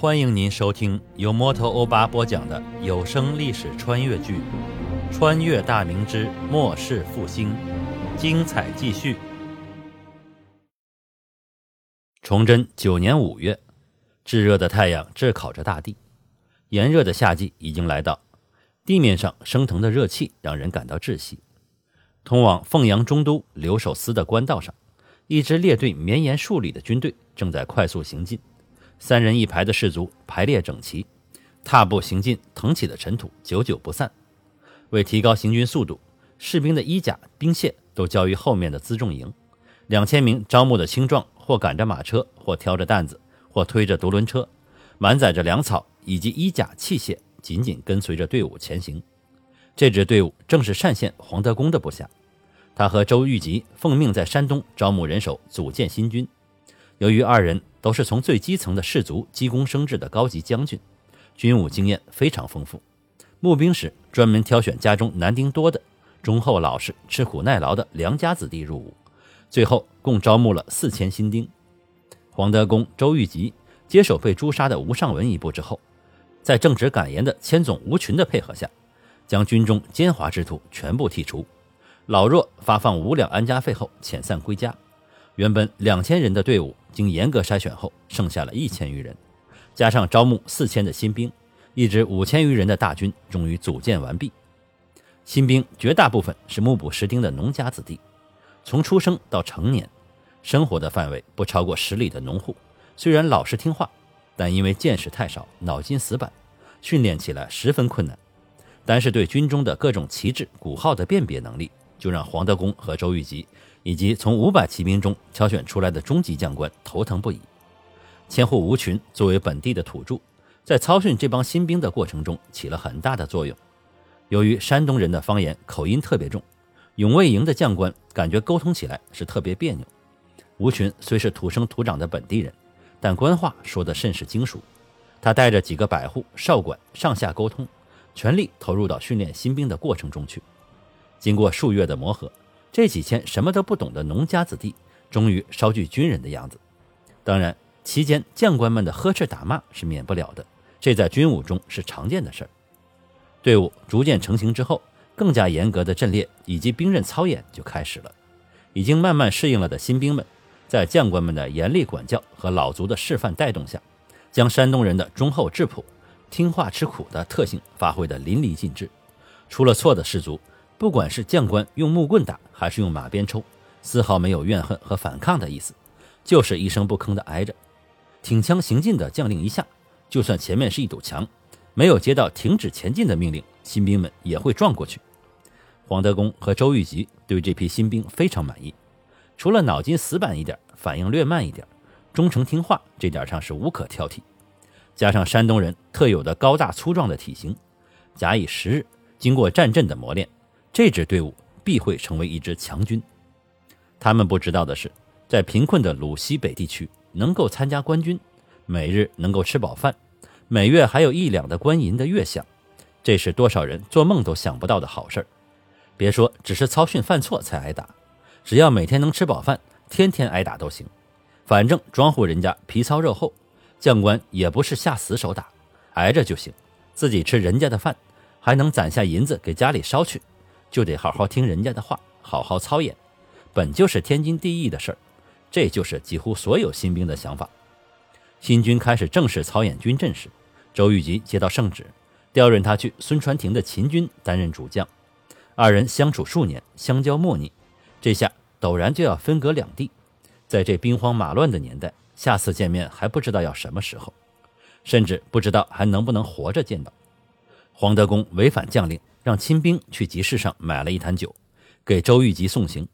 欢迎您收听由摩托欧巴播讲的有声历史穿越剧《穿越大明之末世复兴》，精彩继续。崇祯九年五月，炙热的太阳炙烤着大地，炎热的夏季已经来到，地面上升腾的热气让人感到窒息。通往凤阳中都留守司的官道上，一支列队绵延数里的军队正在快速行进。三人一排的士卒排列整齐，踏步行进，腾起的尘土久久不散。为提高行军速度，士兵的衣甲、兵械都交于后面的辎重营。两千名招募的青壮，或赶着马车，或挑着担子，或推着独轮车，满载着粮草以及衣甲器械，紧紧跟随着队伍前行。这支队伍正是单县黄德功的部下，他和周玉吉奉命在山东招募人手，组建新军。由于二人都是从最基层的士卒积功升至的高级将军，军务经验非常丰富。募兵时专门挑选家中男丁多的、忠厚老实、吃苦耐劳的良家子弟入伍。最后共招募了四千新丁。黄德功、周玉吉接手被诛杀的吴尚文一部之后，在正直敢言的千总吴群的配合下，将军中奸猾之徒全部剔除，老弱发放五两安家费后遣散归家。原本两千人的队伍，经严格筛选后，剩下了一千余人，加上招募四千的新兵，一支五千余人的大军终于组建完毕。新兵绝大部分是目不识丁的农家子弟，从出生到成年，生活的范围不超过十里的农户，虽然老实听话，但因为见识太少，脑筋死板，训练起来十分困难。单是对军中的各种旗帜、鼓号的辨别能力，就让黄德功和周玉吉。以及从五百骑兵中挑选出来的中级将官头疼不已。千户吴群作为本地的土著，在操训这帮新兵的过程中起了很大的作用。由于山东人的方言口音特别重，永卫营的将官感觉沟通起来是特别别扭。吴群虽是土生土长的本地人，但官话说得甚是精熟。他带着几个百户少管上下沟通，全力投入到训练新兵的过程中去。经过数月的磨合。这几千什么都不懂的农家子弟，终于稍具军人的样子。当然，期间将官们的呵斥打骂是免不了的，这在军伍中是常见的事儿。队伍逐渐成型之后，更加严格的阵列以及兵刃操演就开始了。已经慢慢适应了的新兵们，在将官们的严厉管教和老卒的示范带动下，将山东人的忠厚质朴、听话吃苦的特性发挥得淋漓尽致。出了错的士卒。不管是将官用木棍打，还是用马鞭抽，丝毫没有怨恨和反抗的意思，就是一声不吭的挨着。挺枪行进的将令一下，就算前面是一堵墙，没有接到停止前进的命令，新兵们也会撞过去。黄德功和周玉吉对这批新兵非常满意，除了脑筋死板一点，反应略慢一点，忠诚听话这点上是无可挑剔。加上山东人特有的高大粗壮的体型，假以时日，经过战阵的磨练。这支队伍必会成为一支强军。他们不知道的是，在贫困的鲁西北地区，能够参加官军，每日能够吃饱饭，每月还有一两的官银的月饷，这是多少人做梦都想不到的好事儿。别说只是操训犯错才挨打，只要每天能吃饱饭，天天挨打都行。反正庄户人家皮糙肉厚，将官也不是下死手打，挨着就行。自己吃人家的饭，还能攒下银子给家里烧去。就得好好听人家的话，好好操演，本就是天经地义的事儿。这就是几乎所有新兵的想法。新军开始正式操演军阵时，周玉吉接到圣旨，调任他去孙传庭的秦军担任主将。二人相处数年，相交莫逆，这下陡然就要分隔两地。在这兵荒马乱的年代，下次见面还不知道要什么时候，甚至不知道还能不能活着见到。黄德功违反将令。让亲兵去集市上买了一坛酒，给周玉吉送行。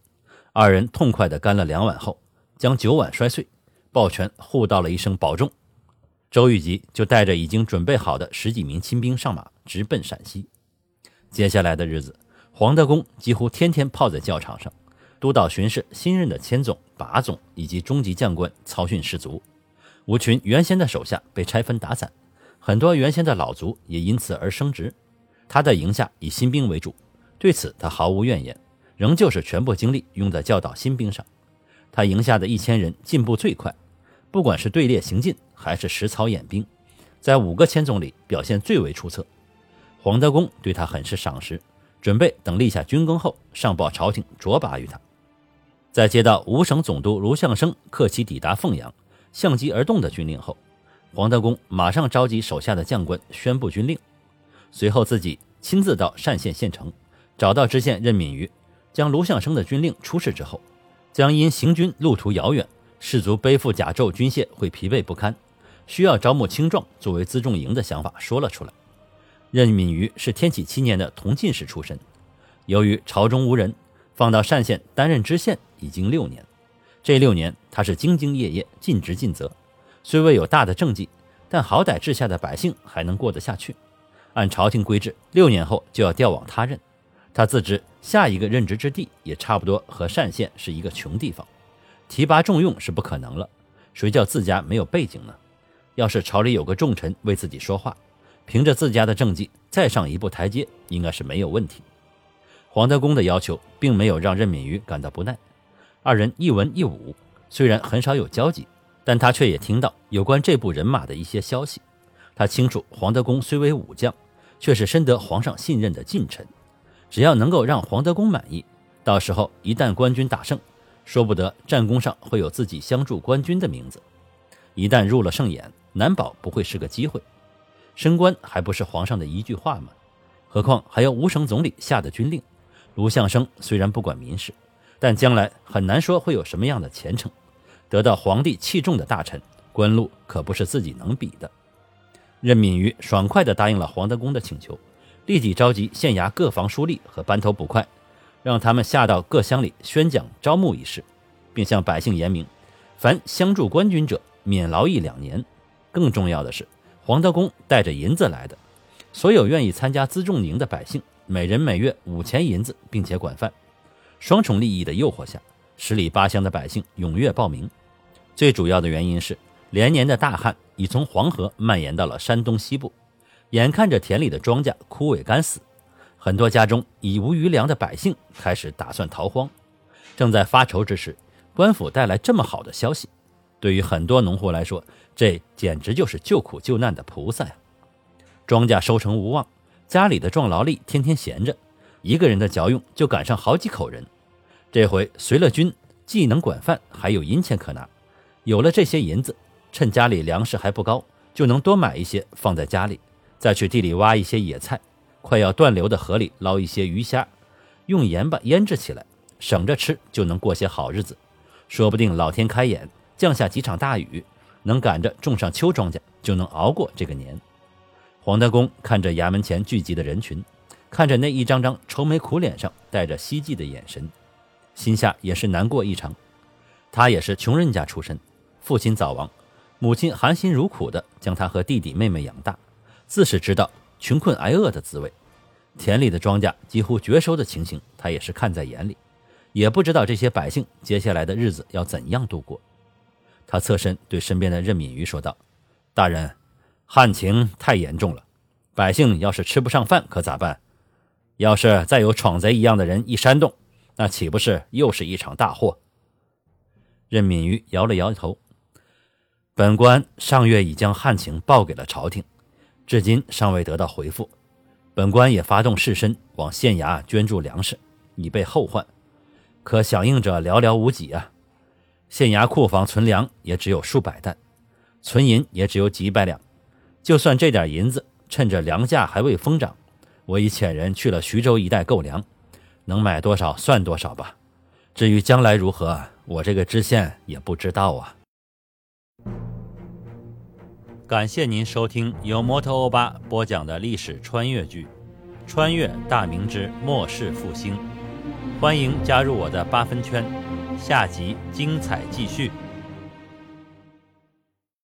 二人痛快地干了两碗后，将酒碗摔碎，抱拳互道了一声保重。周玉吉就带着已经准备好的十几名亲兵上马，直奔陕西。接下来的日子，黄德功几乎天天泡在教场上，督导巡视新任的千总、把总以及中级将官操训士卒。吴群原先的手下被拆分打散，很多原先的老卒也因此而升职。他的营下以新兵为主，对此他毫无怨言，仍旧是全部精力用在教导新兵上。他营下的一千人进步最快，不管是队列行进还是实操演兵，在五个千总里表现最为出色。黄德功对他很是赏识，准备等立下军功后上报朝廷擢拔于他。在接到五省总督卢象升客气抵达凤阳，相机而动的军令后，黄德功马上召集手下的将官宣布军令，随后自己亲自到单县县城，找到知县任敏于，将卢象升的军令出示之后，将因行军路途遥远，士卒背负甲胄军械会疲惫不堪，需要招募青壮作为辎重营的想法说了出来。任敏于是天启七年的同进士出身，由于朝中无人。放到单县担任知县已经六年，这六年他是兢兢业业、尽职尽责，虽未有大的政绩，但好歹治下的百姓还能过得下去。按朝廷规制，六年后就要调往他任，他自知下一个任职之地也差不多和单县是一个穷地方，提拔重用是不可能了。谁叫自家没有背景呢？要是朝里有个重臣为自己说话，凭着自家的政绩再上一步台阶，应该是没有问题。黄德功的要求并没有让任敏瑜感到不耐，二人一文一武，虽然很少有交集，但他却也听到有关这部人马的一些消息。他清楚黄德功虽为武将，却是深得皇上信任的近臣，只要能够让黄德功满意，到时候一旦官军大胜，说不得战功上会有自己相助官军的名字。一旦入了圣眼，难保不会是个机会。升官还不是皇上的一句话吗？何况还有吴省总理下的军令。卢相生虽然不管民事，但将来很难说会有什么样的前程。得到皇帝器重的大臣，官路可不是自己能比的。任敏瑜爽快地答应了黄德功的请求，立即召集县衙各房书吏和班头捕快，让他们下到各乡里宣讲招募一事，并向百姓言明：凡相助官军者，免劳役两年。更重要的是，黄德功带着银子来的，所有愿意参加辎重营的百姓。每人每月五钱银子，并且管饭，双重利益的诱惑下，十里八乡的百姓踊跃报名。最主要的原因是，连年的大旱已从黄河蔓延到了山东西部，眼看着田里的庄稼枯萎干死，很多家中已无余粮的百姓开始打算逃荒。正在发愁之时，官府带来这么好的消息，对于很多农户来说，这简直就是救苦救难的菩萨呀！庄稼收成无望。家里的壮劳力天天闲着，一个人的嚼用就赶上好几口人。这回随了军，既能管饭，还有银钱可拿。有了这些银子，趁家里粮食还不高，就能多买一些放在家里，再去地里挖一些野菜，快要断流的河里捞一些鱼虾，用盐巴腌制起来，省着吃，就能过些好日子。说不定老天开眼，降下几场大雨，能赶着种上秋庄稼，就能熬过这个年。黄德功看着衙门前聚集的人群，看着那一张张愁眉苦脸上带着希冀的眼神，心下也是难过异常。他也是穷人家出身，父亲早亡，母亲含辛茹苦地将他和弟弟妹妹养大，自是知道穷困挨饿的滋味。田里的庄稼几乎绝收的情形，他也是看在眼里，也不知道这些百姓接下来的日子要怎样度过。他侧身对身边的任敏瑜说道：“大人。”旱情太严重了，百姓要是吃不上饭可咋办？要是再有闯贼一样的人一煽动，那岂不是又是一场大祸？任敏瑜摇了摇头。本官上月已将旱情报给了朝廷，至今尚未得到回复。本官也发动士绅往县衙捐助粮食，以备后患，可响应者寥寥无几啊！县衙库房存粮也只有数百担，存银也只有几百两。就算这点银子，趁着粮价还未疯涨，我已遣人去了徐州一带购粮，能买多少算多少吧。至于将来如何，我这个知县也不知道啊。感谢您收听由摩托欧巴播讲的历史穿越剧《穿越大明之末世复兴》，欢迎加入我的八分圈，下集精彩继续。